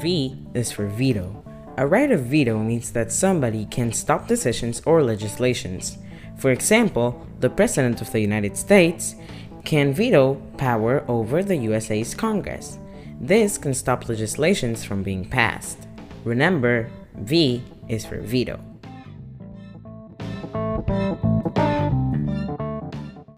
V is for veto. A right of veto means that somebody can stop decisions or legislations. For example, the President of the United States can veto power over the USA's Congress. This can stop legislations from being passed. Remember, V is for veto.